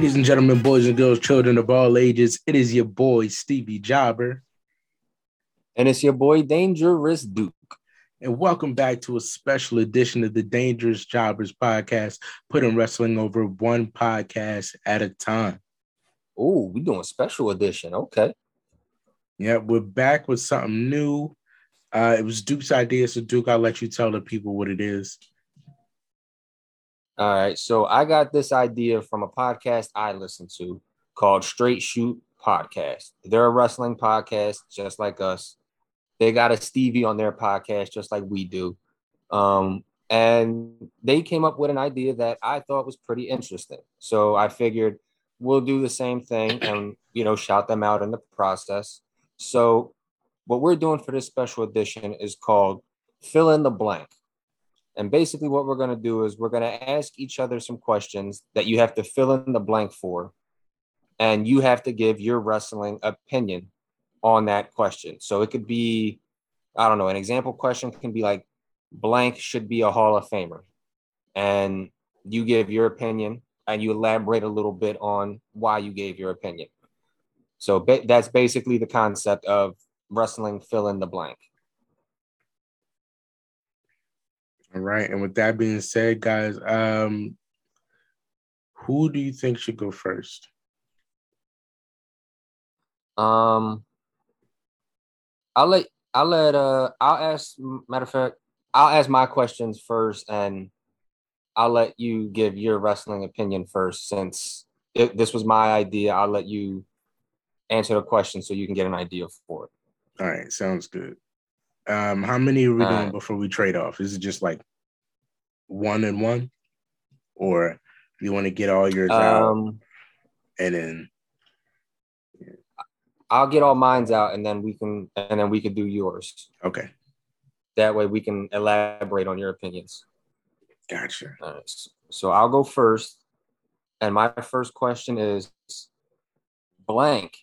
Ladies and gentlemen, boys and girls, children of all ages, it is your boy Stevie Jobber. And it's your boy Dangerous Duke. And welcome back to a special edition of the Dangerous Jobbers podcast, putting wrestling over one podcast at a time. Oh, we doing special edition. Okay. Yeah, we're back with something new. Uh, it was Duke's idea, so Duke, I'll let you tell the people what it is. All right. So I got this idea from a podcast I listen to called Straight Shoot Podcast. They're a wrestling podcast just like us. They got a Stevie on their podcast just like we do. Um, and they came up with an idea that I thought was pretty interesting. So I figured we'll do the same thing and you know shout them out in the process. So what we're doing for this special edition is called fill in the blank. And basically, what we're going to do is we're going to ask each other some questions that you have to fill in the blank for. And you have to give your wrestling opinion on that question. So it could be, I don't know, an example question can be like, blank should be a Hall of Famer. And you give your opinion and you elaborate a little bit on why you gave your opinion. So ba- that's basically the concept of wrestling fill in the blank. All right. And with that being said, guys, um, who do you think should go first? Um, I'll let I'll let uh I'll ask. Matter of fact, I'll ask my questions first, and I'll let you give your wrestling opinion first. Since it, this was my idea, I'll let you answer the question so you can get an idea for it. All right, sounds good. Um, how many are we All doing right. before we trade off? Is it just like one and one, or you want to get all yours out Um, and then? I'll get all mines out, and then we can and then we can do yours. Okay, That way, we can elaborate on your opinions. gotcha. All right, so I'll go first. And my first question is blank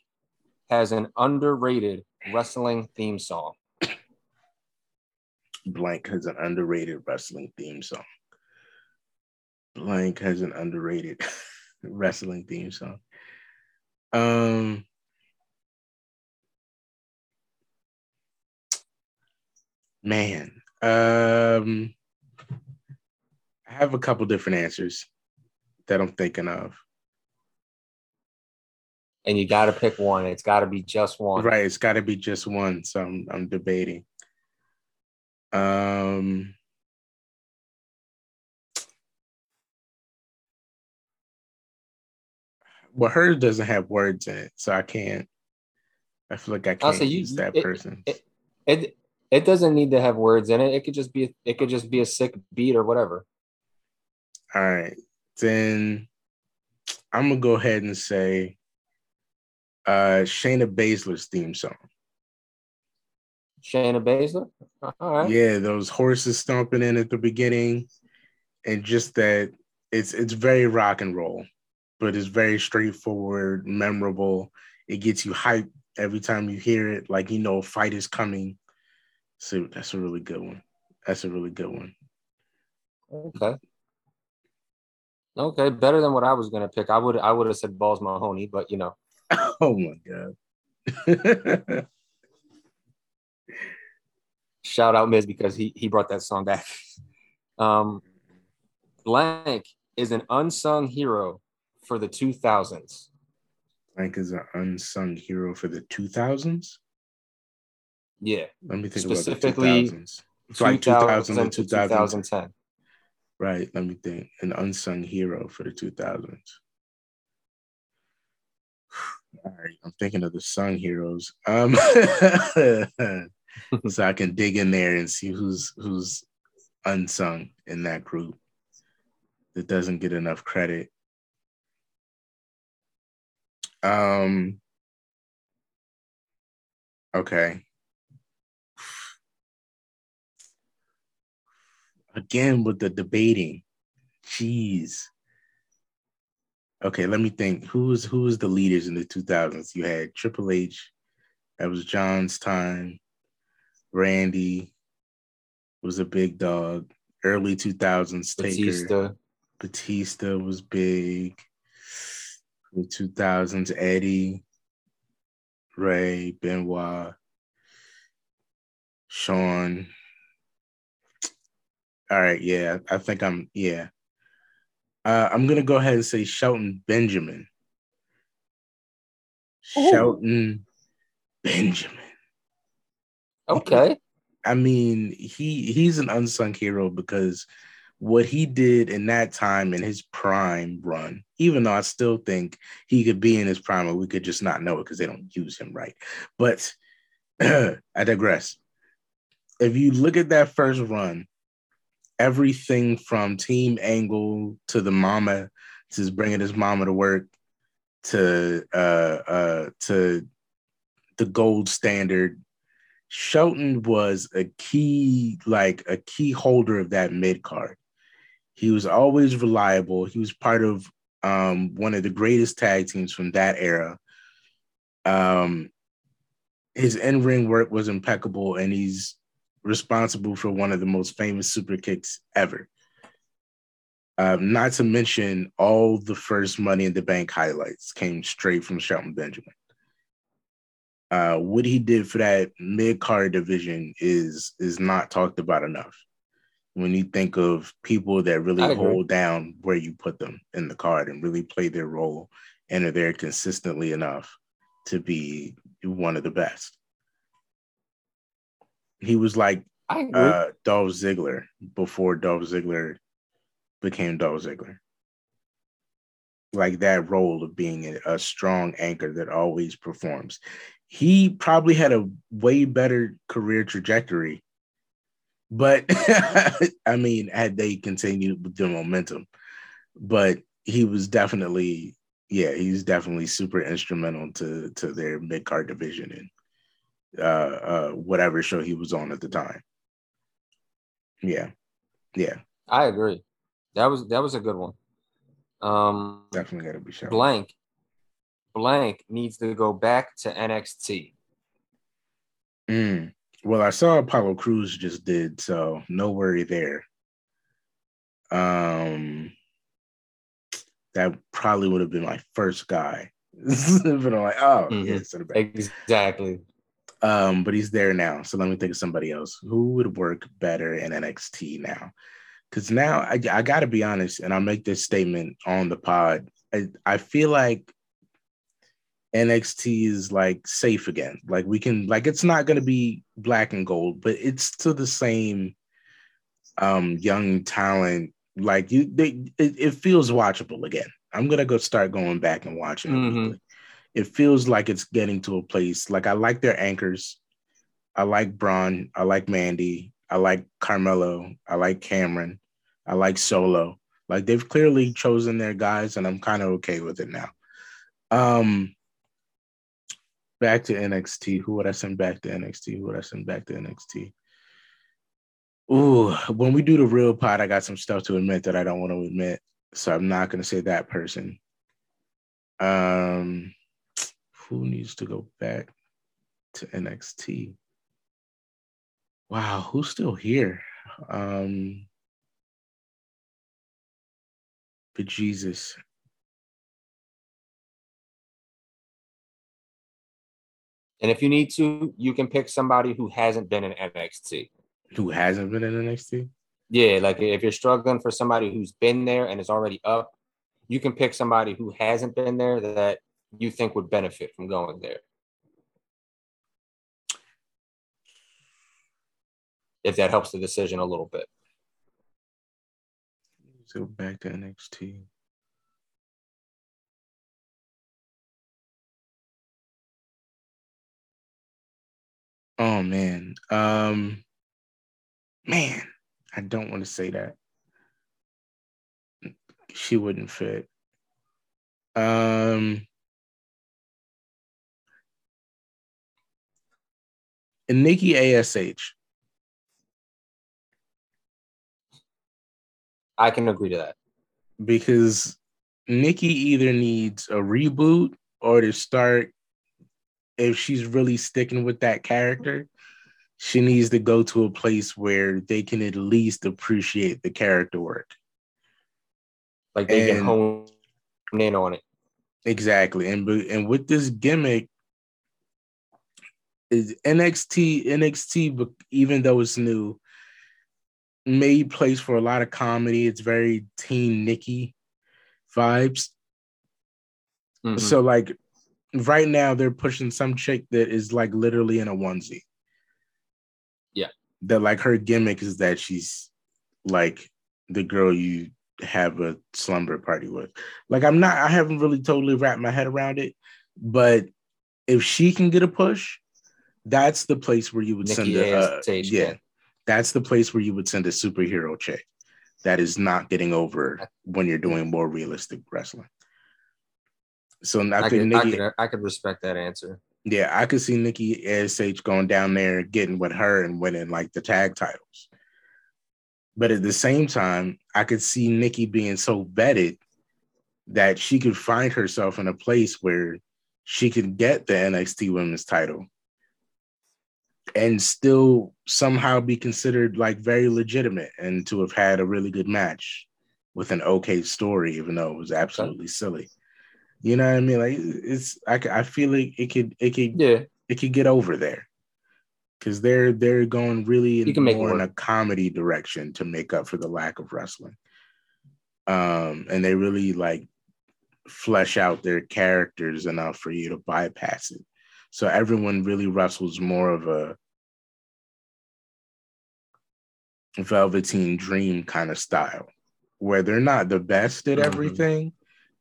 has an underrated wrestling theme song. Blank has an underrated wrestling theme song. Blank has an underrated wrestling theme song. Um, man, um, I have a couple different answers that I'm thinking of. And you got to pick one. It's got to be just one. Right, it's got to be just one, so I'm, I'm debating. Um, well, hers doesn't have words in it, so I can't. I feel like I can't say you- use that it- person. it- It it doesn't need to have words in it. It could just be it could just be a sick beat or whatever. All right, then I'm gonna go ahead and say uh Shayna Baszler's theme song. Shayna Baszler. All right. Yeah, those horses stomping in at the beginning, and just that it's it's very rock and roll, but it's very straightforward, memorable. It gets you hyped every time you hear it, like you know a fight is coming. So that's a really good one. That's a really good one. Okay. Okay, better than what I was gonna pick. I would I would have said Balls Mahoney, but you know. Oh my god. Shout out Miz because he he brought that song back. Um, Blank is an unsung hero for the 2000s. Blank is an unsung hero for the 2000s. Yeah, Let me think Specifically, about the 2000s. It's like 2000 to 2000 2010. 2010. Right. Let me think. An unsung hero for the 2000s. All right. I'm thinking of the sung heroes. Um, so I can dig in there and see who's who's unsung in that group that doesn't get enough credit. Um. Okay. Again with the debating. Jeez. Okay, let me think. Who was who was the leaders in the 2000s? You had Triple H. That was John's time. Randy was a big dog. Early 2000s Taker. Batista. Batista was big. The 2000s, Eddie, Rey, Benoit, Shawn. All right, yeah, I think I'm, yeah. Uh, I'm going to go ahead and say Shelton Benjamin. Ooh. Shelton Benjamin. Okay. I mean, he he's an unsung hero because what he did in that time in his prime run, even though I still think he could be in his prime, we could just not know it because they don't use him right. But I digress. If you look at that first run, everything from Team Angle to the mama, to bringing his mama to work, to uh uh to the gold standard Shelton was a key, like a key holder of that mid card. He was always reliable. He was part of um, one of the greatest tag teams from that era. Um, his in ring work was impeccable, and he's responsible for one of the most famous super kicks ever. Um, not to mention, all the first Money in the Bank highlights came straight from Shelton Benjamin. Uh, what he did for that mid card division is is not talked about enough when you think of people that really hold down where you put them in the card and really play their role and are there consistently enough to be one of the best. He was like uh, Dolph Ziggler before Dolph Ziggler became Dolph Ziggler. Like that role of being a, a strong anchor that always performs. He probably had a way better career trajectory but I mean, had they continued with the momentum, but he was definitely, yeah, he's definitely super instrumental to to their mid card division and uh, uh, whatever show he was on at the time. Yeah, yeah, I agree. That was that was a good one. Um, definitely got to be shown. Blank, blank needs to go back to NXT. Mm. Well, I saw Apollo Crews just did, so no worry there. Um, that probably would have been my first guy. but I'm like, oh, mm-hmm. yeah, exactly. Um, but he's there now. So let me think of somebody else who would work better in NXT now. Because now I, I got to be honest, and I'll make this statement on the pod. I, I feel like NXT is like safe again. Like we can like it's not going to be black and gold, but it's to the same um young talent. Like you, they it, it feels watchable again. I'm gonna go start going back and watching mm-hmm. it. It feels like it's getting to a place. Like I like their anchors. I like Braun. I like Mandy. I like Carmelo. I like Cameron. I like Solo. Like they've clearly chosen their guys, and I'm kind of okay with it now. Um, back to NXT. Who would I send back to NXT? Who would I send back to NXT? Ooh, when we do the real pod, I got some stuff to admit that I don't want to admit. So I'm not gonna say that person. Um who needs to go back to NXT? Wow, who's still here? Um but Jesus. And if you need to, you can pick somebody who hasn't been in NXT. Who hasn't been in NXT? Yeah, like if you're struggling for somebody who's been there and is already up, you can pick somebody who hasn't been there that you think would benefit from going there. If that helps the decision a little bit. Let's go back to NXT. Oh man. Um man, I don't want to say that. She wouldn't fit. Um and Nikki ASH. I can agree to that. Because Nikki either needs a reboot or to start if she's really sticking with that character, she needs to go to a place where they can at least appreciate the character work. Like they and, can hone in on it. Exactly, and and with this gimmick, is NXT NXT, even though it's new, made place for a lot of comedy. It's very teen Nikki vibes. Mm-hmm. So like right now they're pushing some chick that is like literally in a onesie. Yeah. That like her gimmick is that she's like the girl you have a slumber party with. Like I'm not I haven't really totally wrapped my head around it, but if she can get a push, that's the place where you would Nikki send a uh, yeah. That's the place where you would send a superhero chick that is not getting over when you're doing more realistic wrestling. So I, I think could, Nikki, I could, I could respect that answer. Yeah, I could see Nikki Ash going down there, getting with her, and winning like the tag titles. But at the same time, I could see Nikki being so vetted that she could find herself in a place where she could get the NXT Women's title and still somehow be considered like very legitimate and to have had a really good match with an okay story, even though it was absolutely silly. You know what I mean? Like it's I, I feel like it could it could yeah it could get over there because they're they're going really in, more in a comedy direction to make up for the lack of wrestling. Um, and they really like flesh out their characters enough for you to bypass it. So everyone really wrestles more of a Velveteen Dream kind of style, where they're not the best at mm-hmm. everything,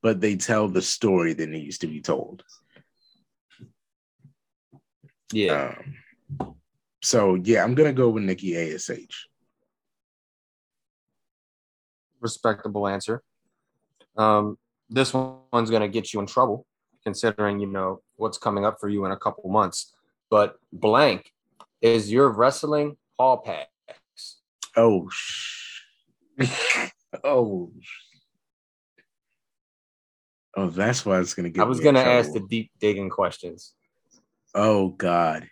but they tell the story that needs to be told. Yeah. Um, so yeah, I'm gonna go with Nikki Ash. Respectable answer. Um, this one's gonna get you in trouble, considering you know what's coming up for you in a couple months. But blank is your wrestling hall pass. Oh, sh- oh, oh, that's why it's gonna get. I was gonna ask the deep digging questions. Oh God,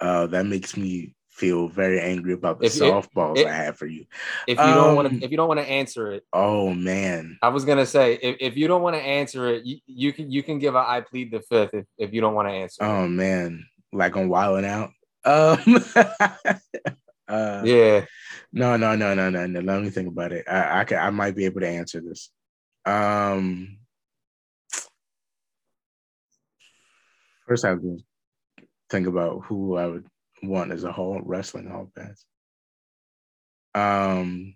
uh, that makes me feel very angry about the if, softballs if, I have for you. If you um, don't want to, if you don't want to answer it, oh man, I was gonna say if, if you don't want to answer it, you, you can you can give a I plead the fifth if, if you don't want to answer. Oh it. man, like on Wild 'N Out. Um, uh, yeah. No, no, no, no, no, no. Let me think about it. I, I can, I might be able to answer this. Um, first, I have to think about who I would want as a whole wrestling hall pass. Um,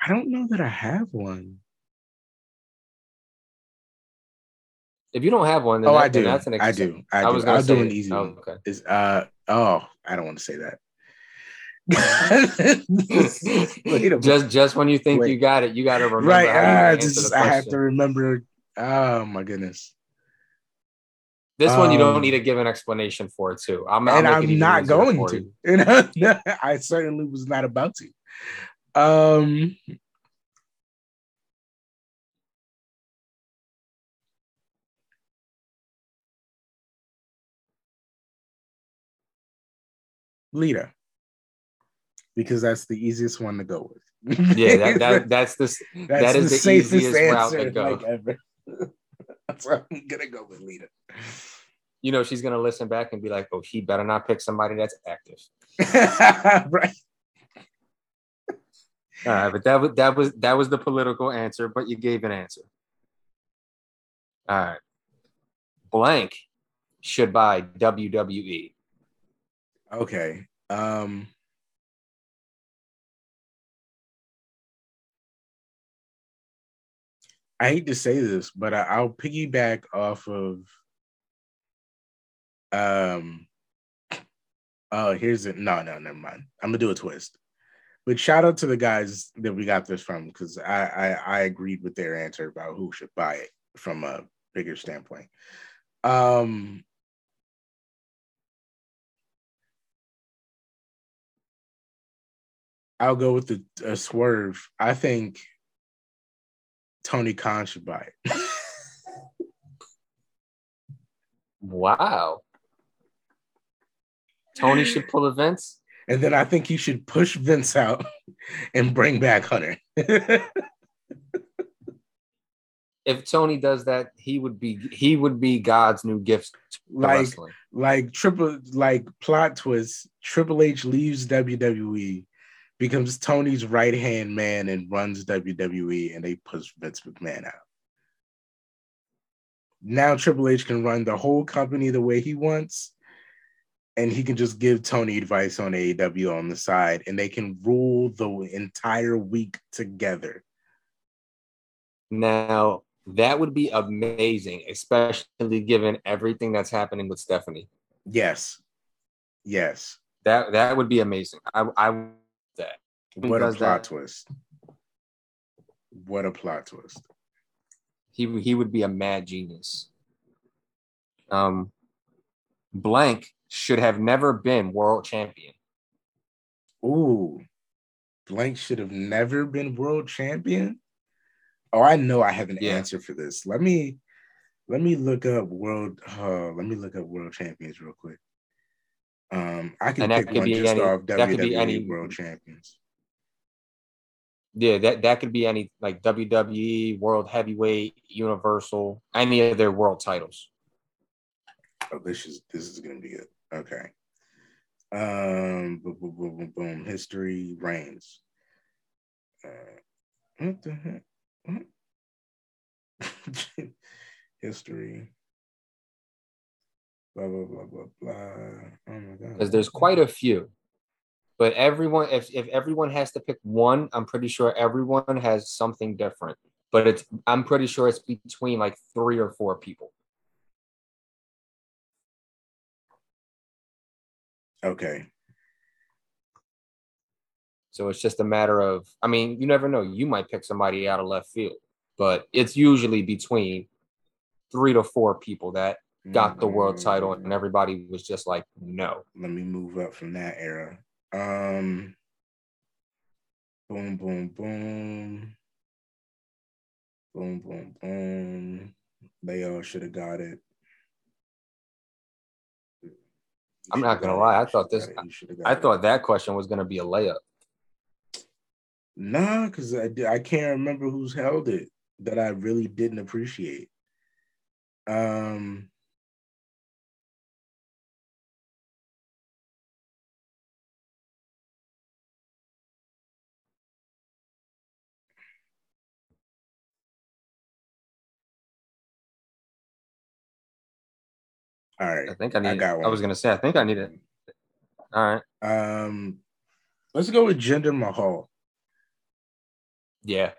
I don't know that I have one. If you don't have one, oh, that, I do. That's an I do. I, do. I was going to do an easy oh, okay. Is uh oh, I don't want to say that. Just just when you think Wait. you got it, you got to remember. Right, uh, just, I have to remember. Oh my goodness. This um, one you don't um, need to give an explanation for too. I'm, and I'm not going to. You know, I certainly was not about to. Um, Lita because that's the easiest one to go with. yeah, that, that that's the that's that is the, the easiest route to go. Like ever. that's why I'm gonna go with Lita. You know, she's gonna listen back and be like, "Oh, he better not pick somebody that's active." right. All right, but that was that was that was the political answer, but you gave an answer. All right. Blank should buy WWE. Okay. Um I hate to say this, but I, will piggyback off of um oh here's it. No, no, never mind. I'm gonna do a twist. But shout out to the guys that we got this from because I, I I agreed with their answer about who should buy it from a bigger standpoint. Um I'll go with the swerve. I think Tony Khan should buy it. wow. Tony should pull events. And then I think he should push Vince out and bring back Hunter. if Tony does that, he would be he would be God's new gift like wrestling. like triple like plot twist. Triple H leaves WWE, becomes Tony's right hand man, and runs WWE, and they push Vince McMahon out. Now Triple H can run the whole company the way he wants, and he can just give Tony advice on AEW on the side, and they can rule the entire week together. Now that would be amazing, especially given everything that's happening with Stephanie. Yes, yes. That that would be amazing. I I What a plot that- twist! What a plot twist! He he would be a mad genius. Um, blank should have never been world champion. Ooh, Blank should have never been world champion. Oh, I know I have an Yeah. answer for this. Let me let me look up world. Uh, let me look up world champions real quick. Um, I can And pick could one be just any- off that could be WWE any- world champions. Yeah, that that could be any like WWE, World Heavyweight, Universal, any of their world titles. Oh, this is this is gonna be good. Okay. Um, boom, boom, boom, boom, boom. History reigns. Uh, what the heck? What? History. Blah blah blah blah blah. Oh my god. because there's quite a few. But everyone, if if everyone has to pick one, I'm pretty sure everyone has something different. But it's I'm pretty sure it's between like three or four people. Okay. So it's just a matter of I mean, you never know. You might pick somebody out of left field, but it's usually between three to four people that got the world title, and mm. everybody was just like, no. let me move up from that era. Um, boom, boom, boom, boom, boom, boom. They all should have got it. You I'm not gonna lie. I thought this- got it. You shoulda got I it. thought that question was gonna be a layup. nah, because I I can't remember who's held it that I really didn't appreciate. Um. All right. I think I need. got I, was gonna say. I think I need it. All right. Um, let's go with Jinder Mahal. Yeah.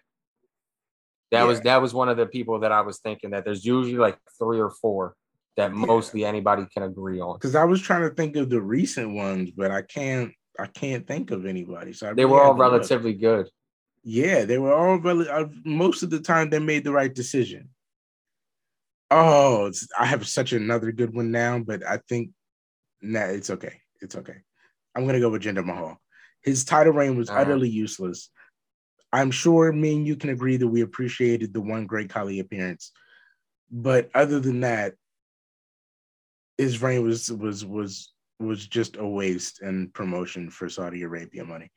That was that was one of the people that I was thinking that there's usually like three or four that Yeah. mostly anybody can agree on. Because I was trying to think of the recent ones, but I can't. I can't think of anybody. So I They really were all to look. relatively good. Yeah, they were all rel- uh, most of the time they made the right decision. Oh, it's, I have such another good one now, but I think nah, it's okay. It's okay. I'm gonna go with Jinder Mahal. His title reign was right. utterly useless. I'm sure me and you can agree that we appreciated the one great Khali appearance, but other than that, his reign was was was was just a waste and promotion for Saudi Arabia money.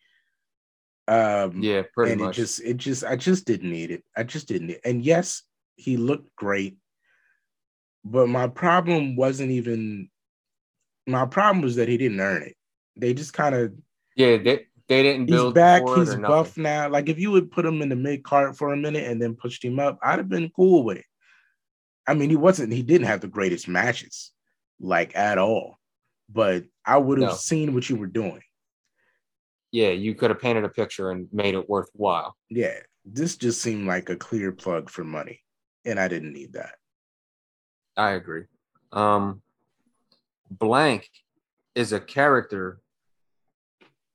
Um, Yeah, pretty and much. it just it just I just didn't need it. I just didn't. Need And yes, he looked great, but my problem wasn't even. My problem was that he didn't earn it. They just kind of yeah, they, they didn't build. he's back. He's buff nothing. now. Like if you would put him in the mid card for a minute and then pushed him up, I'd have been cool with it. I mean, he wasn't. He didn't have the greatest matches, like at all. But I would have No. seen what you were doing. Yeah, you could have painted a picture and made it worthwhile. Yeah, this just seemed like a clear plug for money, and I didn't need that. I agree. Um, blank is a character.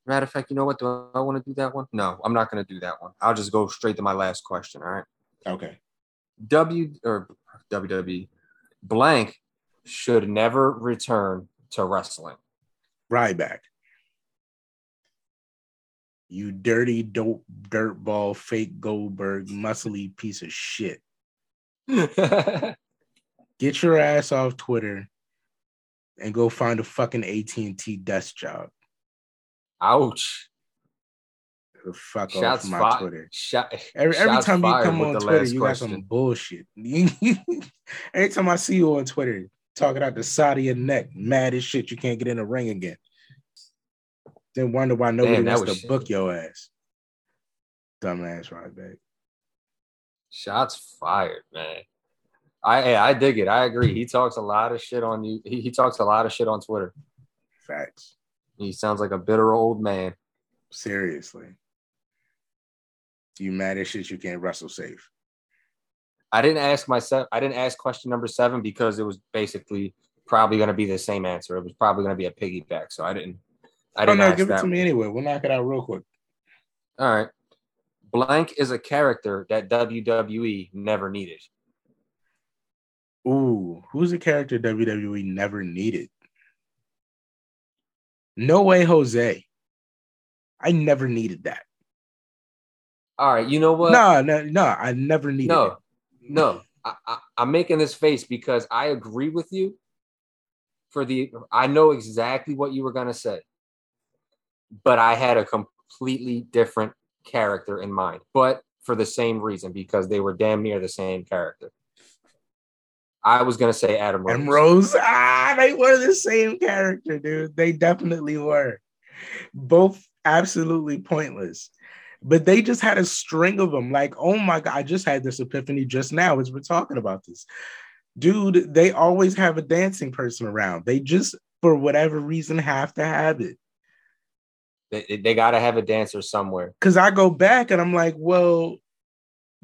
Matter of fact, you know what? Do I want to do that one? No, I'm not going to do that one. I'll just go straight to my last question. All right. Okay. W or WWE blank should never return to wrestling. Ryback. You dirty dope dirtball fake Goldberg muscly piece of shit. Get your ass off Twitter and go find a fucking AT&T desk job. Ouch. The fuck Shots off my fi- Twitter. Shot, Every, every time you come on Twitter, you question. got some bullshit. every time I see you on Twitter talking out the side of your neck, mad as shit, you can't get in the ring again. Then wonder why nobody Damn, wants to book your ass. Dumbass Ryback. Shots fired, man. I I dig it. I agree. He talks a lot of shit on you. He, he talks a lot of shit on Twitter. Facts. He sounds like a bitter old man. Seriously. You mad as shit you can't wrestle safe. I didn't ask myself. I didn't ask question number seven because it was basically probably going to be the same answer. It was probably going to be a piggyback. So I didn't. I Oh didn't no, give it to me anyway. We'll knock it out real quick. All right. Blank is a character that WWE never needed. Ooh, who's a character WWE never needed? No way, Jose. I never needed that. All right. You know what? No, no, no. I never needed no, it. no. I, I, I'm making this face because I agree with you. For the, I know exactly what you were gonna say, but I had a completely different character in mind. But for the same reason, because they were damn near the same character. I was gonna say Adam Rose. And Rose, ah, they were the same character, dude. They definitely were. Both absolutely pointless. But they just had a string of them. Like, oh my God, I just had this epiphany just now as we're talking about this. Dude, they always have a dancing person around. They just, for whatever reason, have to have it. They, they got to have a dancer somewhere. Because I go back and I'm like, well,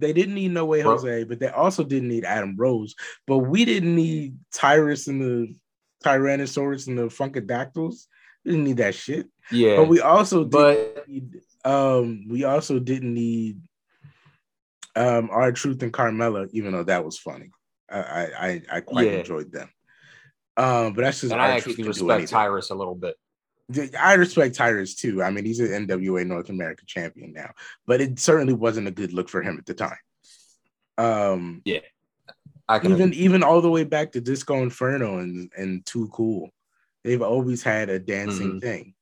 they didn't need No Way Jose, but they also didn't need Adam Rose. But we didn't need Tyrus and the Tyrannosaurus and the Funkadactyls. We didn't need that shit. Yeah, But we also but need, um we also didn't need um R-Truth and Carmella, even though that was funny. I I I, I quite Yeah. enjoyed them. Um, but that's just and I actually respect. Tyrus a little bit. I respect Tyrus too. I mean, he's an NWA North America champion now, but it certainly wasn't a good look for him at the time. Um, yeah, I can even even all the way back to Disco Inferno and and Too Cool, they've always had a dancing Mm-hmm. thing.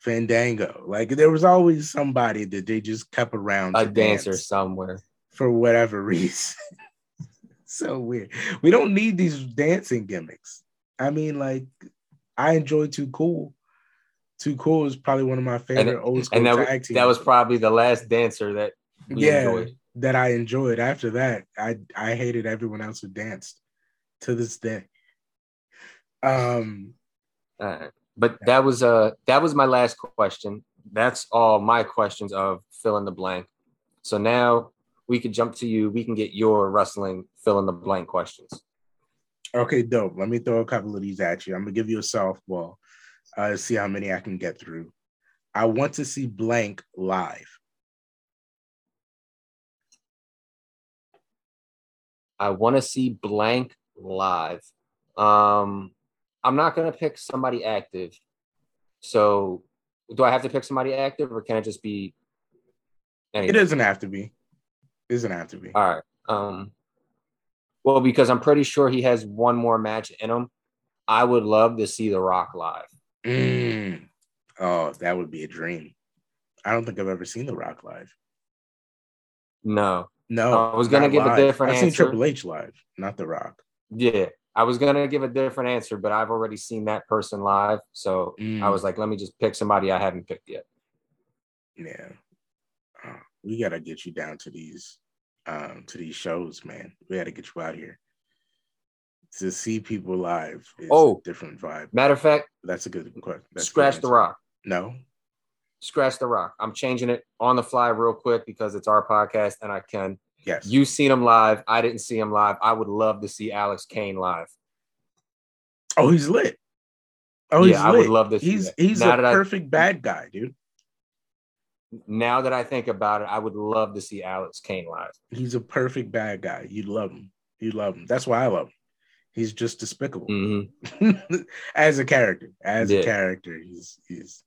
Fandango, like there was always somebody that they just kept around a to dancer dance somewhere. for whatever reason. so weird. We don't need these dancing gimmicks. I mean, like I enjoy Too Cool. Too Cool is probably one of my favorite old school And that, tag was- teams. that was probably the last dancer that we yeah enjoyed. that I enjoyed. After that, I I hated everyone else who danced to this day. Um, Uh, but that was uh that was my last question. That's all my questions of fill in the blank. So now we could jump to you. We can get your wrestling fill in the blank questions. Okay, dope. Let me throw a couple of these at you. I'm gonna give you a softball. Uh, see how many I can get through. I want to see blank live. I want to see blank live. Um, I'm not gonna pick somebody active. So, do I have to pick somebody active, or can it just be? It doesn't have to be. It doesn't have to be. All right. Um, well, because I'm pretty sure he has one more match in him. I would love to see The Rock live. Mm. Oh, that would be a dream. I don't think I've ever seen The Rock live. No, No, I was gonna give a live. different I've seen. Triple H live, not The Rock. yeah, I was gonna give a different answer, but I've already seen that person live, so Mm. I was like, let me just pick somebody I haven't picked yet. Yeah. Uh, we gotta get you down to these um to these shows, man. We gotta get you out here. To see people live is Oh. a different vibe. Matter of fact, That's a good question. That's a good scratch the. Rock. No. Scratch the Rock. I'm changing it on the fly real quick because it's our podcast and I can. Yes. You've seen him live. I didn't see him live. I would love to see Alex Kane live. oh, he's lit. Oh, Yeah, he's I would love to see He's that. he's Now a that I- perfect bad guy, dude. Now that I think about it, I would love to see Alex Kane live. He's a perfect bad guy. You'd love him. You love him. That's why I love him. He's just despicable. Mm-hmm. as a character, as a character, he's he's,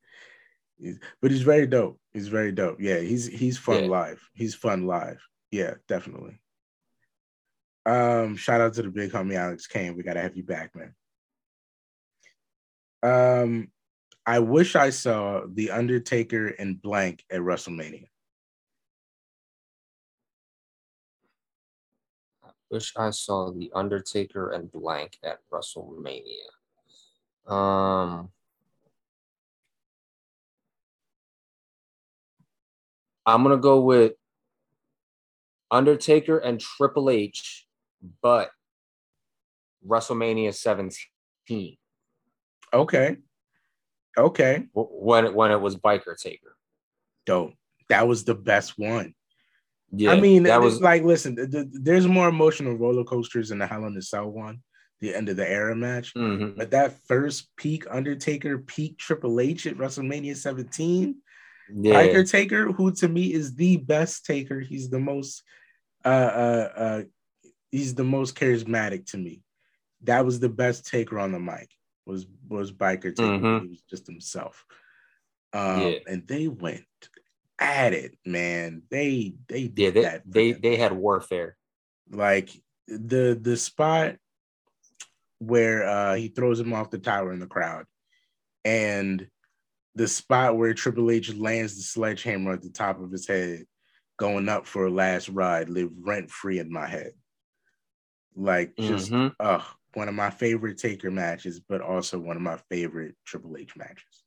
he's but he's very dope. He's very dope. Yeah, he's he's fun Yeah. live. He's fun live. Yeah, definitely. Um, shout out to the big homie Alex Kane. We gotta have you back, man. Um, I wish I saw The Undertaker and blank at WrestleMania. I wish I saw The Undertaker and blank at WrestleMania. Um, I'm gonna go with Undertaker and Triple H, but WrestleMania 17. Okay. Okay. When when it was Biker Taker. Dope. That was the best one. Yeah, I mean, that it- was like, listen, th- th- there's more emotional roller coasters in the Hell in the Cell one, the end of the era match. mhm. But that first peak Undertaker, peak Triple H at WrestleMania 17, yeah. Biker Taker, who to me is the best taker. He's the most uh uh uh he's the most charismatic to me. That was the best taker on the mic, was was Biker Taker. Mhm. He was just himself. Um Yeah. and they went at it, man. They they Yeah, did they that. they, they had warfare. like the the spot where uh he throws him off the tower in the crowd and the spot where Triple H lands the sledgehammer at the top of his head going up for a last ride live rent free in my head like just Mhm. uh one of my favorite taker matches but also one of my favorite Triple H matches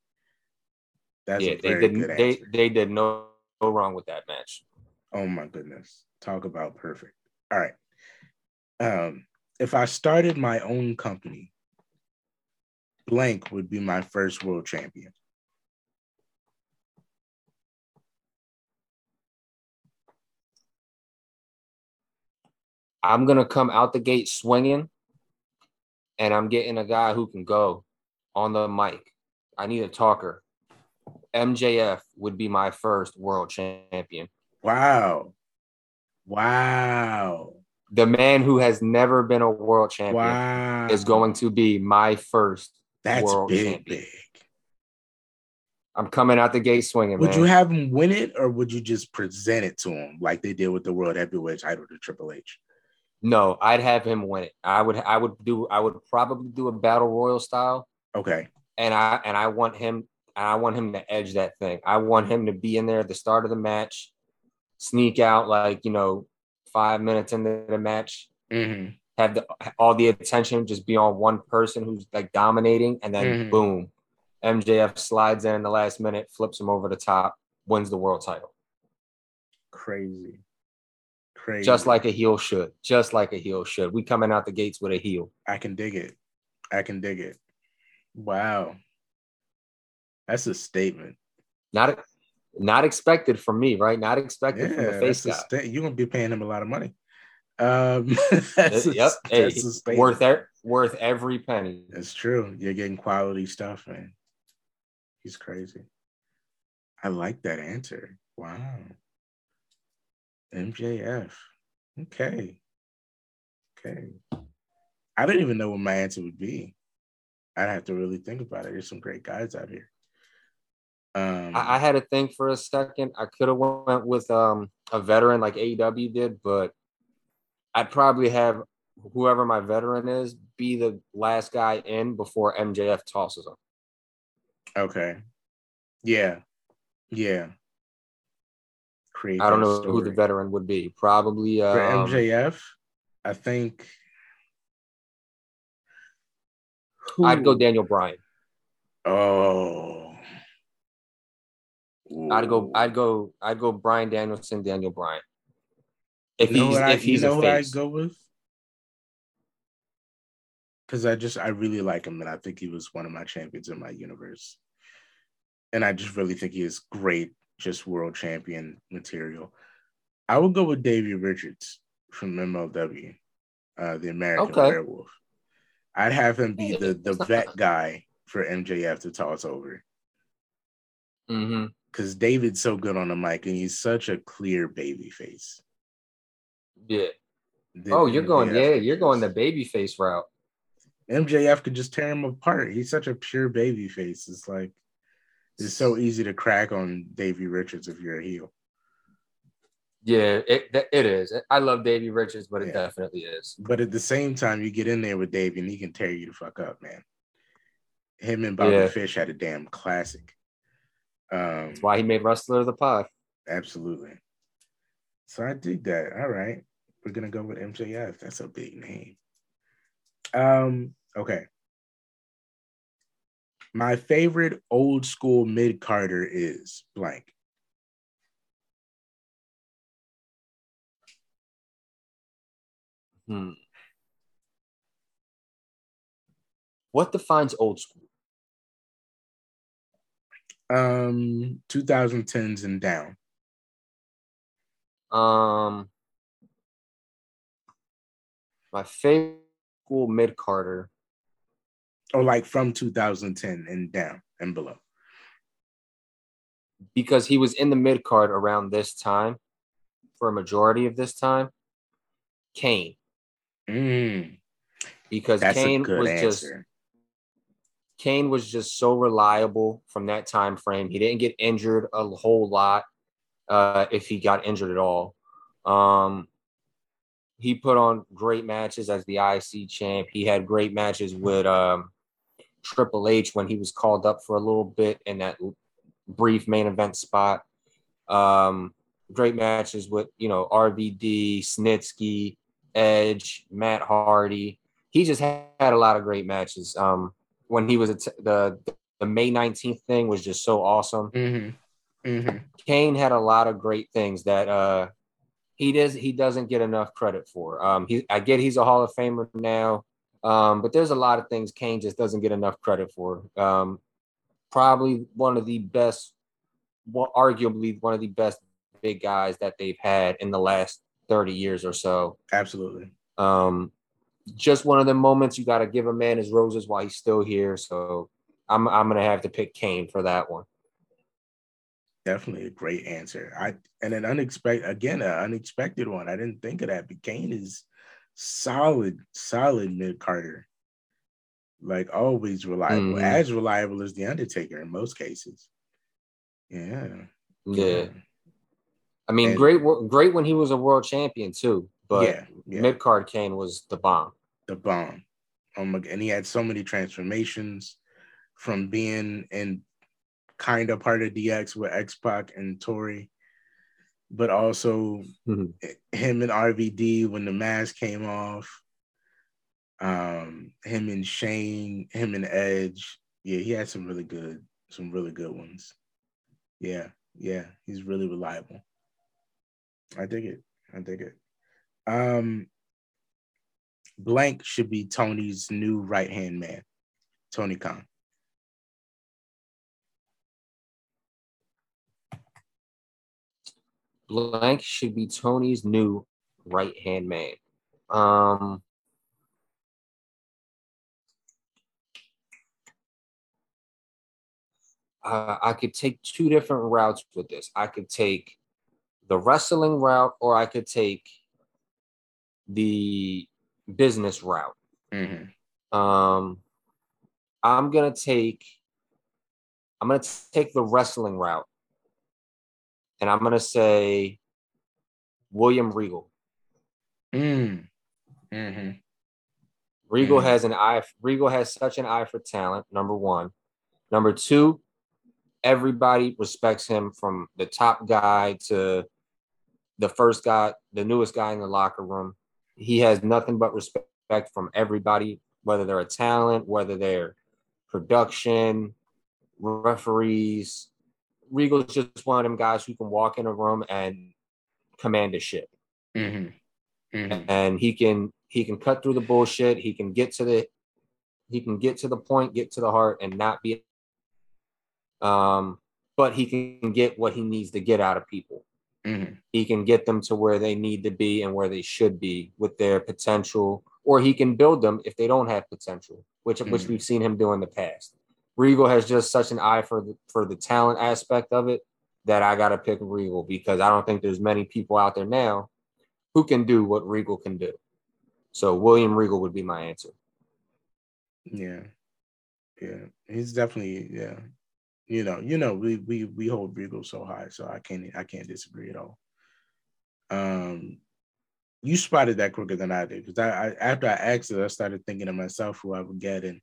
that's yeah, they good they they did no, no wrong with that match. Oh my goodness. Talk about perfect. All right. Um, if I started my own company, blank would be my first world champion. I'm gonna come out the gate swinging, and I'm getting a guy who can go on the mic. I need a talker. MJF would be my first world champion. Wow. Wow. The man who has never been a world champion Wow. is going to be my first. That's world big, champion. big. I'm coming out the gate swinging, Would man. you have him win it or would you just present it to him like they did with the world heavyweight title to Triple H? No, I'd have him win it. I would. I would do. I would probably do a battle royal style. Okay. and I and I want him and I want him to edge that thing. I want him to be in there at the start of the match, sneak out like you know five minutes into the match, hmm have the all the attention just be on one person who's like dominating, and then Mhm. boom, MJF slides in in the last minute, flips him over the top, wins the world title, Crazy. Crazy. just like a heel should, just like a heel should. We coming out the gates with a heel. I can dig it. I can dig it. Wow. That's a statement. Not not expected from me, right? Not expected from the face guy. sta- you're gonna be paying him a lot of money. Um, that's a, yep, hey, that's worth e- worth every penny. That's true. You're getting quality stuff, man. He's crazy. I like that answer. Wow. MJF. Okay. Okay. I didn't even know what my answer would be. I'd have to really think about it. There's some great guys out here. Um, I, I had to think for a second. I could have went with um a veteran like AEW did, but I'd probably have whoever my veteran is be the last guy in before MJF tosses him. okay. Yeah. Yeah. Create I don't that know who the veteran would be. Probably For um, MJF, I think. I'd go Daniel Bryan. Oh. I'd go. I'd go. I'd go. Bryan Danielson, Daniel Bryan. If You know he's what I- if he's you know a who face, I'd go with. Because I just I really like him, and I think he was one of my champions in my universe. And I just really think he is great, just world champion material. I would go with Davey Richards from MLW, uh, the American Okay. Werewolf. I'd have him be the the vet guy for MJF to toss over hmm because David's so good on the mic, and he's such a clear baby face. yeah. that Oh, you're going. Yeah, you're going the baby face route. MJF could just tear him apart. He's such a pure baby face. It's like it's so easy to crack on Davey Richards if you're a heel. Yeah, it it is. I love Davey Richards, but it Yeah. definitely is. But at the same time, you get in there with Davey and he can tear you the fuck up, man. Him and Bobby Yeah. Fish had a damn classic. Um, That's why he made Wrestler of the Pod. absolutely. So I dig that. All right. We're gonna go with MJF. That's a big name. Um, okay. My favorite old school mid carder is blank. Hmm. What defines old school? Um 2010s and down. Um, my favorite school mid carder. Or like from 2010 and down and below. because he was in the mid card around this time for a majority of this time. Kane, Mm, because that's Kane was just. Kane was just so reliable from that time frame. He didn't get injured a whole lot, uh, if he got injured at all. Um, he put on great matches as the IC champ. He had great matches with um, Triple H when he was called up for a little bit in that brief main event spot. Um, great matches with you know RVD, Snitsky, Edge, Matt Hardy. He just had, had a lot of great matches. Um, when he was at the the May nineteenth thing was just so awesome. hmm hmm Kane had a lot of great things that uh he does he doesn't get enough credit for. Um he I get he's a Hall of Famer now. Um but there's a lot of things Kane just doesn't get enough credit for. Um probably one of the best well, arguably one of the best big guys that they've had in the last 30 years or so. Absolutely. Um just one of the moments you got to give a man his roses while he's still here. So I'm I'm going to have to pick Kane for that one. Definitely a great answer. I and an unexpected again, an unexpected one. I didn't think of that. But Kane is solid, solid mid carder. Like always reliable. Mhm. As reliable as the Undertaker in most cases. Yeah. Yeah. I mean, And- great, great when he was a world champion too. But yeah. Yeah. mid card Kane was the bomb. the bomb. Oh my, and he had so many transformations from being in kind of part of DX with X Pac and Tori, but also Mhm. him and RVD when the mask came off. Um, him and Shane, him and Edge. Yeah, he had some really good, some really good ones. Yeah, yeah, he's really reliable. I dig it. I dig it. Um, blank should be Tony's new right hand man, Tony Khan. Blank should be Tony's new right hand man. Um, uh, I could take two different routes with this. I could take the wrestling route, or I could take the business route. Mhm. Um, I'm gonna take. I'm gonna take the wrestling route, and I'm gonna say William Regal. Mm. Mhm. Regal Mm. has an eye. Regal has such an eye for talent. Number one. Number two, everybody respects him from the top guy to the first guy, the newest guy in the locker room. He has nothing but respect from everybody, whether they're a talent, whether they're production, referees. Regal's just one of them guys who can walk in a room and command a ship Mhm. Mhm. and he can he can cut through the bullshit. He can get to the he can get to the point, get to the heart, and not be. Um, but he can get what he needs to get out of people. Mhm. He can get them to where they need to be and where they should be with their potential, or he can build them if they don't have potential, which which Mhm. we've seen him do in the past. Regal has just such an eye for the, for the talent aspect of it that I got to pick Regal because I don't think there's many people out there now who can do what Regal can do. So William Regal would be my answer. Yeah. Yeah. He's definitely yeah. You know, you know, we we we hold Regal so high, so I can't I can't disagree at all. Um you spotted that quicker than I did because I, I after I asked it, I started thinking to myself who I would get, and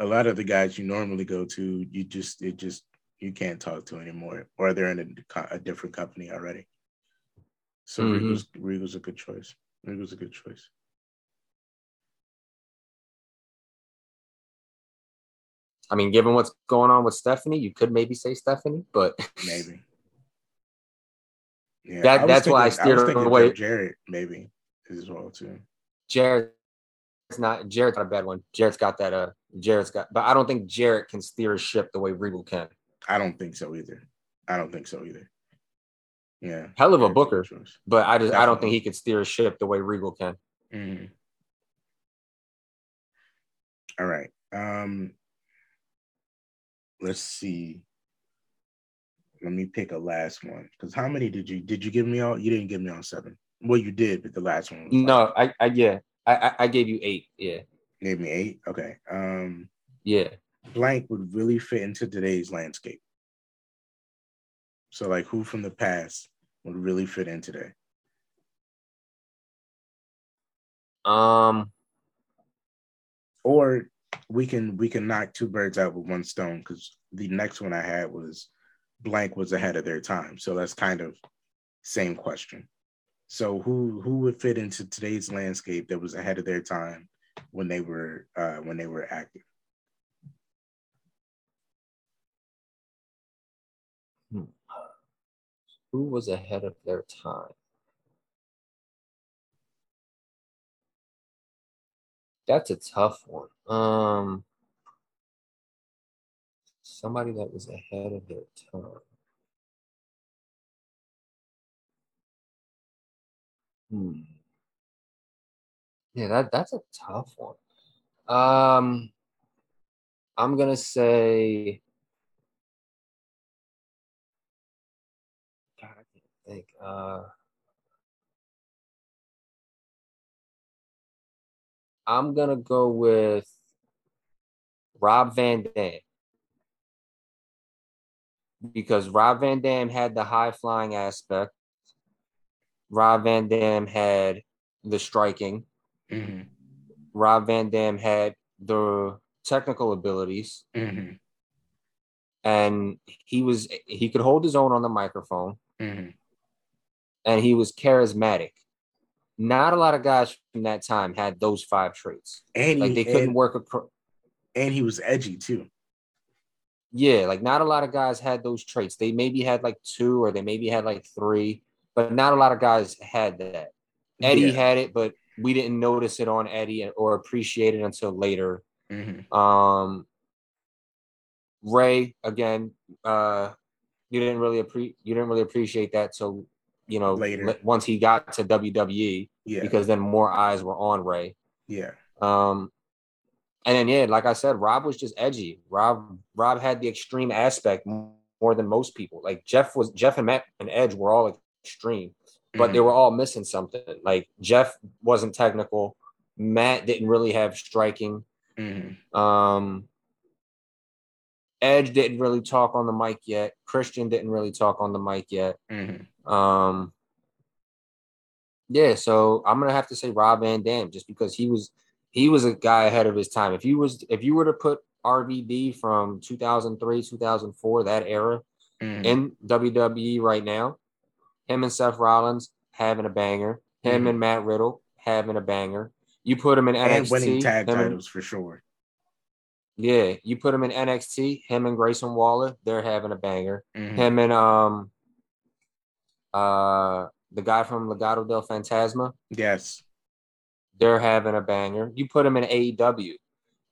a lot of the guys you normally go to, you just it just you can't talk to anymore, or they're in a, a different company already. So mm-hmm. Regal's, Regal's a good choice. Regal's a good choice. I mean, given what's going on with Stephanie, you could maybe say Stephanie, but maybe. Yeah, that, that's thinking, why I steered I away. Jarrett, maybe as well too. Jarrett's not Jarrett's not a bad one. Jarrett's got that. Uh, Jarrett's got, but I don't think Jarrett can steer a ship the way Regal can. I don't think so either. I don't think so either. Yeah, hell of a booker, but I just Definitely. I don't think he could steer a ship the way Regal can. Mm-hmm. All right. Um, let's see. Let me pick a last one. Because how many did you did you give me all? You didn't give me all seven. Well, you did, but the last one. no, I, I yeah, I, I gave you eight. Yeah, gave me eight. Okay. Um. Yeah. Blank would really fit into today's landscape. So, like, who from the past would really fit in today? Um. Or we can we can knock two birds out with one stone because the next one I had was blank was ahead of their time. So that's kind of same question. So who who would fit into today's landscape that was ahead of their time when they were uh, when they were active? Hmm. Who was ahead of their time? That's a tough one. Um, somebody that was ahead of their time. Hmm. Yeah, that that's a tough one. Um, I'm gonna say. God, I can't think. Uh, I'm gonna go with Rob Van Dam because Rob Van Dam had the high flying aspect. Rob Van Dam had the striking. Mm-hmm. Rob Van Dam had the technical abilities. Mm-hmm. And he was he could hold his own on the microphone. Mm-hmm. And he was charismatic. Not a lot of guys from that time had those five traits. And like they couldn't and, work. Acro- and he was edgy too. Yeah, like not a lot of guys had those traits. They maybe had like two, or they maybe had like three, but not a lot of guys had that. Eddie yeah. had it, but we didn't notice it on Eddie or appreciate it until later. Mm-hmm. Um, Rey again, uh, you didn't really appreciate you didn't really appreciate that till you know, later once he got to WWE, yeah, because then more eyes were on Rey. Yeah. Um, and then yeah, like I said, Rob was just edgy. Rob Rob had the extreme aspect more than most people. Like Jeff was Jeff and Matt and Edge were all extreme, but mm-hmm. they were all missing something. Like Jeff wasn't technical. Matt didn't really have striking. Mm-hmm. Um, Edge didn't really talk on the mic yet. Christian didn't really talk on the mic yet. Mm-hmm. Um, yeah, so I'm gonna have to say Rob Van Dam just because he was he was a guy ahead of his time. If you was if you were to put RVD from 2003 2004 that era mm-hmm. in WWE right now, him and Seth Rollins having a banger, him mm-hmm. and Matt Riddle having a banger. You put him in NXT, and winning tag titles and, for sure. Yeah, you put him in NXT. Him and Grayson Waller, they're having a banger. Mm-hmm. Him and um, uh, the guy from Legado del Fantasma. Yes, they're having a banger. You put him in AEW.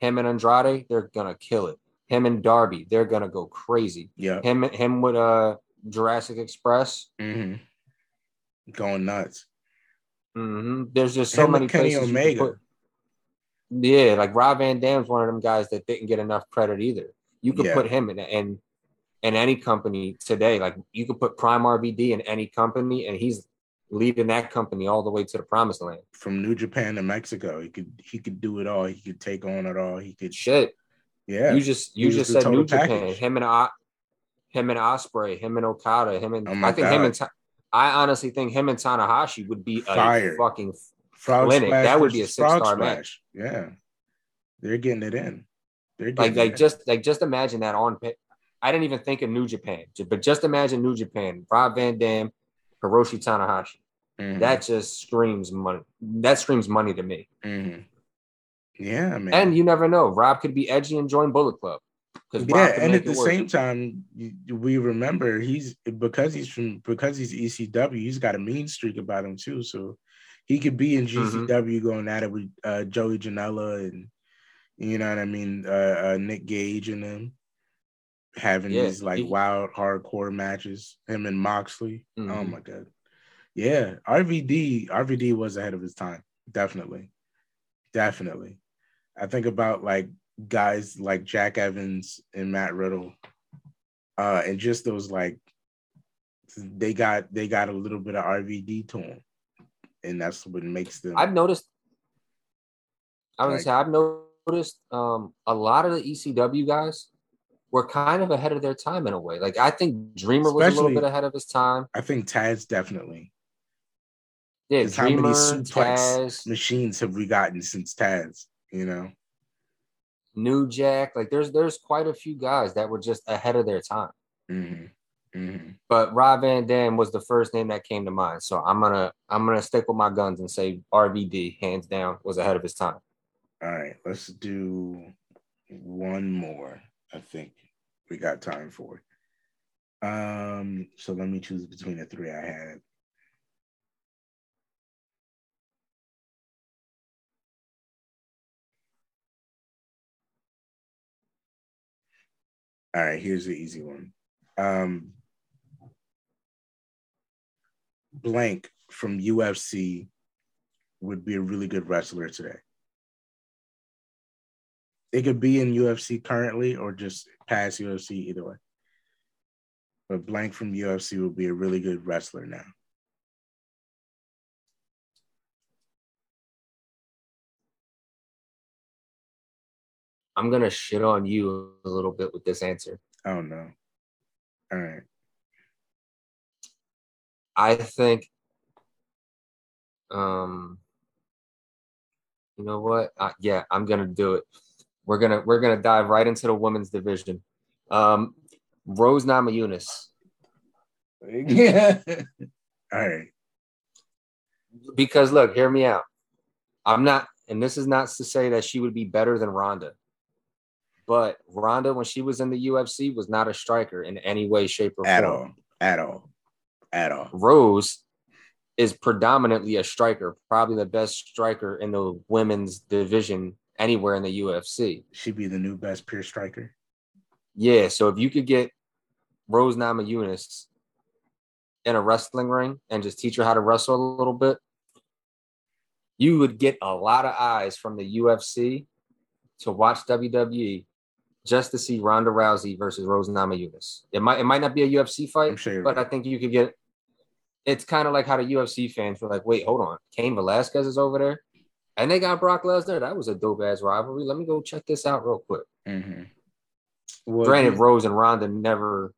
Him and Andrade, they're gonna kill it. Him and Darby, they're gonna go crazy. Yeah. Him him with uh Jurassic Express. Mm-hmm. Going nuts. Mm-hmm. There's just so him many Kenny places. Omega. Yeah, like Rob Van Dam's one of them guys that didn't get enough credit either. You could yeah. put him in in in any company today. Like you could put Prime RVD in any company, and he's leading that company all the way to the promised land. From New Japan to Mexico, he could he could do it all. He could take on it all. He could shit. Yeah, you just you just said New Japan. Him and uh, him and Ospreay, him and Okada, him and oh I think God. him and I honestly think him and Tanahashi would be Fire. a fucking Frog clinic. That would be a six star match. Yeah, they're getting it in. They're Like, getting like there. just like just imagine that on. I didn't even think of New Japan, but just imagine New Japan, Rob Van Dam, Hiroshi Tanahashi. Mhm, That just screams money. That screams money to me. mhm. yeah, man. And you never know. Rob could be edgy and join Bullet Club. 'Cause Rob yeah, and at the work. same time, we remember he's because he's from because he's ECW. He's got a mean streak about him too. So he could be in Mm-hmm. GCW going at it with uh, Joey Janela and you know what I mean, uh, uh, Nick Gage and them having Yeah, these like he- wild hardcore matches. Him and Moxley. Oh Mhm. my god. Yeah, RVD RVD was ahead of his time. Definitely, definitely. I think about like guys like Jack Evans and Matt Riddle, uh, and just those like they got they got a little bit of RVD to them, and that's what makes them. I've noticed. I was Like- gonna say I've noticed um, a lot of the ECW guys were kind of ahead of their time in a way. Like I think Dreamer was a little bit ahead of his time. I think Taz definitely. Yeah, Because how many suplex Taz, machines have we gotten since Taz? You know. New Jack. Like there's there's quite a few guys that were just ahead of their time. hmm hmm But Rob Van Dam was the first name that came to mind. So I'm gonna I'm gonna stick with my guns and say RVD hands down was ahead of his time. All right, let's do one more. I think we got time for. Um, so let me choose between the three I had. All right, here's the easy one. Um, blank from UFC would be a really good wrestler today. It could be in UFC currently or just past UFC, either way. But blank from UFC would be a really good wrestler now. I'm gonna shit on you a little bit with this answer. Oh no. All right. I think um you know what? Uh, yeah, I'm gonna do it. We're gonna we're gonna dive right into the women's division. Um Rose Namajunas. Yeah. All right. Because look, hear me out. I'm not, and this is not to say that she would be better than Ronda. But Ronda, when she was in the UFC, was not a striker in any way, shape, or At form. At all. At all. At all. Rose is predominantly a striker, probably the best striker in the women's division anywhere in the UFC. She'd be the new best pure striker. Yeah, so if you could get Rose Namajunas in a wrestling ring and just teach her how to wrestle a little bit, you would get a lot of eyes from the UFC to watch WWE just to see Ronda Rousey versus Rose Namajunas. It might it might not be a UFC fight, I'm sure you're but I think you could get. It's kind of like how the UFC fans were like, "Wait, hold on, Cain Velasquez is over there, and they got Brock Lesnar. That was a dope ass rivalry. Let me go check this out real quick." Mhm. Well, Granted, yeah- Rose and Ronda never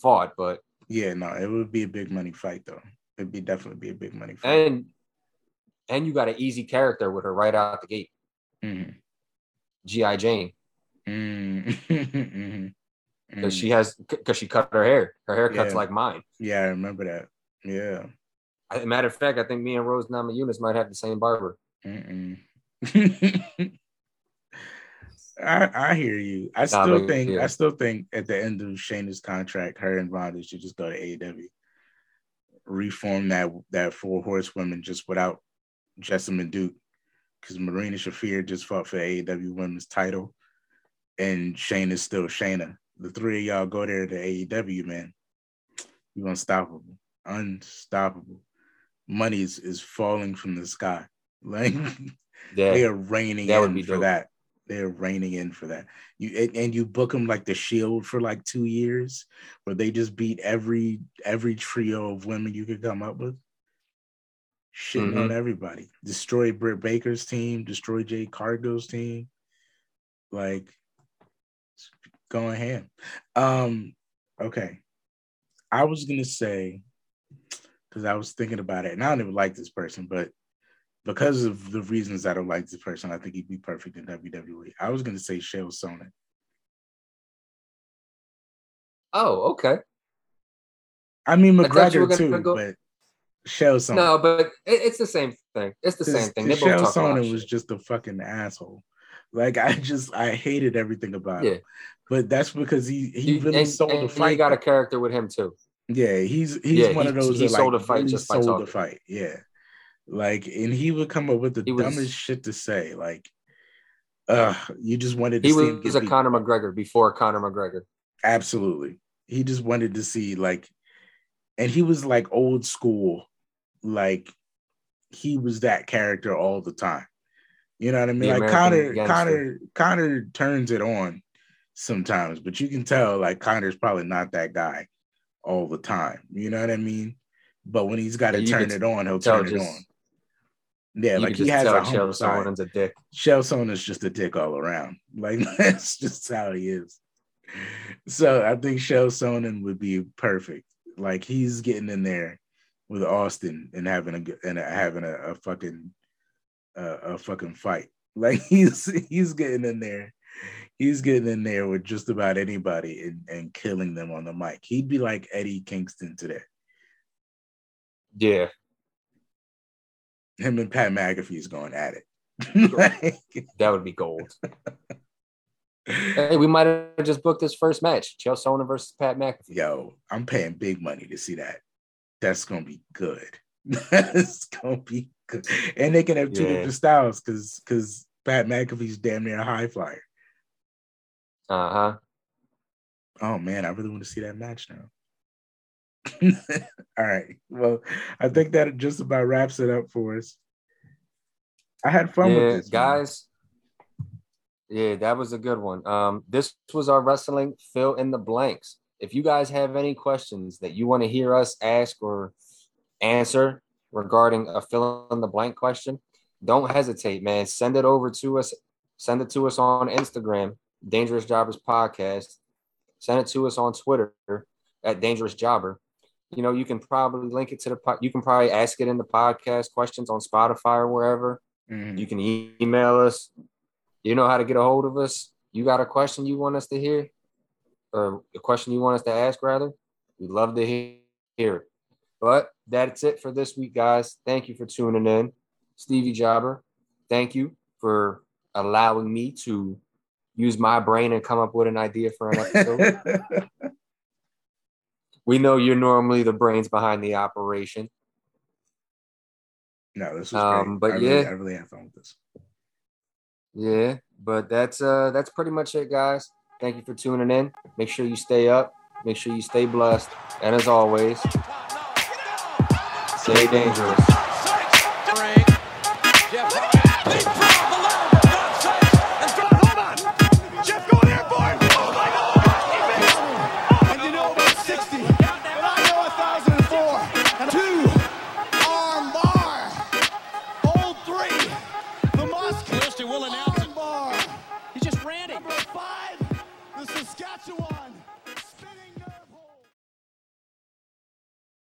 fought, but yeah, no, it would be a big money fight though. It'd be definitely be a big money fight. and and you got an easy character with her right out the gate, Mhm. GI Jane, Mhm. because she has because she cut her hair. Her haircut's Yeah. like mine. Yeah, I remember that. Yeah. Matter of fact, I think me and Rose Namajunas might have the same barber. I I hear you. I still but, think yeah. I still think at the end of Shayna's contract, her and Ronda should just go to AEW, reform that that four horsewomen just without Jessamyn Duke, because Marina Shafir just fought for AEW Women's title, and Shayna's still Shayna. The three of y'all go there to AEW, man. You're unstoppable, unstoppable. Money is, is falling from the sky. Like Yeah, they are raining that would in be for dope. that. They're raining in for that. You and, and you book them like the Shield for like two years, where they just beat every every trio of women you could come up with. Shitting on Mhm. everybody. Destroy Britt Baker's team. Destroy Jade Cargill's team. Like going ham. Um. Okay. I was gonna say because I was thinking about it, and I don't even like this person, but because of the reasons I don't like this person, I think he'd be perfect in WWE. I was gonna say Chael Sonnen. Oh, okay. I mean McGregor too, go... but Chael Sonnen. No, but it, it's the same thing. It's the same thing. They Chael Sonnen was just a fucking asshole. Like I just I hated everything about yeah. him. But that's because he he really and, sold and the fight. You got a character with him too. Yeah, he's he's yeah, one he, of those he that sold like, a fight really just sold the fight. Yeah. Like, and he would come up with the he dumbest was, shit to say. Like, uh, you just wanted to he see was, was a Conor McGregor before Conor McGregor. Absolutely. He just wanted to see like and he was like old school, like he was that character all the time. You know what I mean? The like Conor, Conor, Conor turns it on sometimes, but you can tell like Conor's probably not that guy all the time. You know what I mean? But when he's got to turn it on, he'll turn just, it on. Yeah, like he has a Chael Sonnen's a dick. Chael Sonnen's just a dick all around. Like that's just how he is. So I think Chael Sonnen would be perfect. Like he's getting in there with Austin and having a and having a, a fucking uh, a fucking fight. Like he's he's getting in there. He's getting in there with just about anybody and, and killing them on the mic. He'd be like Eddie Kingston today. Yeah. Him and Pat McAfee's going at it. like, that would be gold. hey, we might have just booked this first match, Chael Sonnen versus Pat McAfee. Yo, I'm paying big money to see that. That's gonna be good. That's gonna be good, and they can have two yeah. different styles because because Pat McAfee's damn near a high flyer. Uh huh. Oh man, I really want to see that match now. All right. Well, I think that just about wraps it up for us. I had fun yeah, with this, guys. Yeah, that was a good one. Um, this was our wrestling fill in the blanks. If you guys have any questions that you want to hear us ask or answer regarding a fill in the blank question, don't hesitate, man. Send it over to us. Send it to us on Instagram, Dangerous Jobbers Podcast. Send it to us on Twitter at Dangerous Jobber. You know, you can probably link it to the. You can probably ask it in the podcast questions on Spotify or wherever. Mm-hmm. You can e- email us you know how to get a hold of us. You got a question you want us to hear, or a question you want us to ask, rather. We'd love to hear it. But that's it for this week, guys. Thank you for tuning in. Stevie Jobber, thank you for allowing me to use my brain and come up with an idea for an episode. we know you're normally the brains behind the operation. No, this was um, great. But I yeah, really, I really have fun with this. Yeah, but that's uh that's pretty much it, guys. Thank you for tuning in. Make sure you stay up. Make sure you stay blessed. And as always, stay dangerous.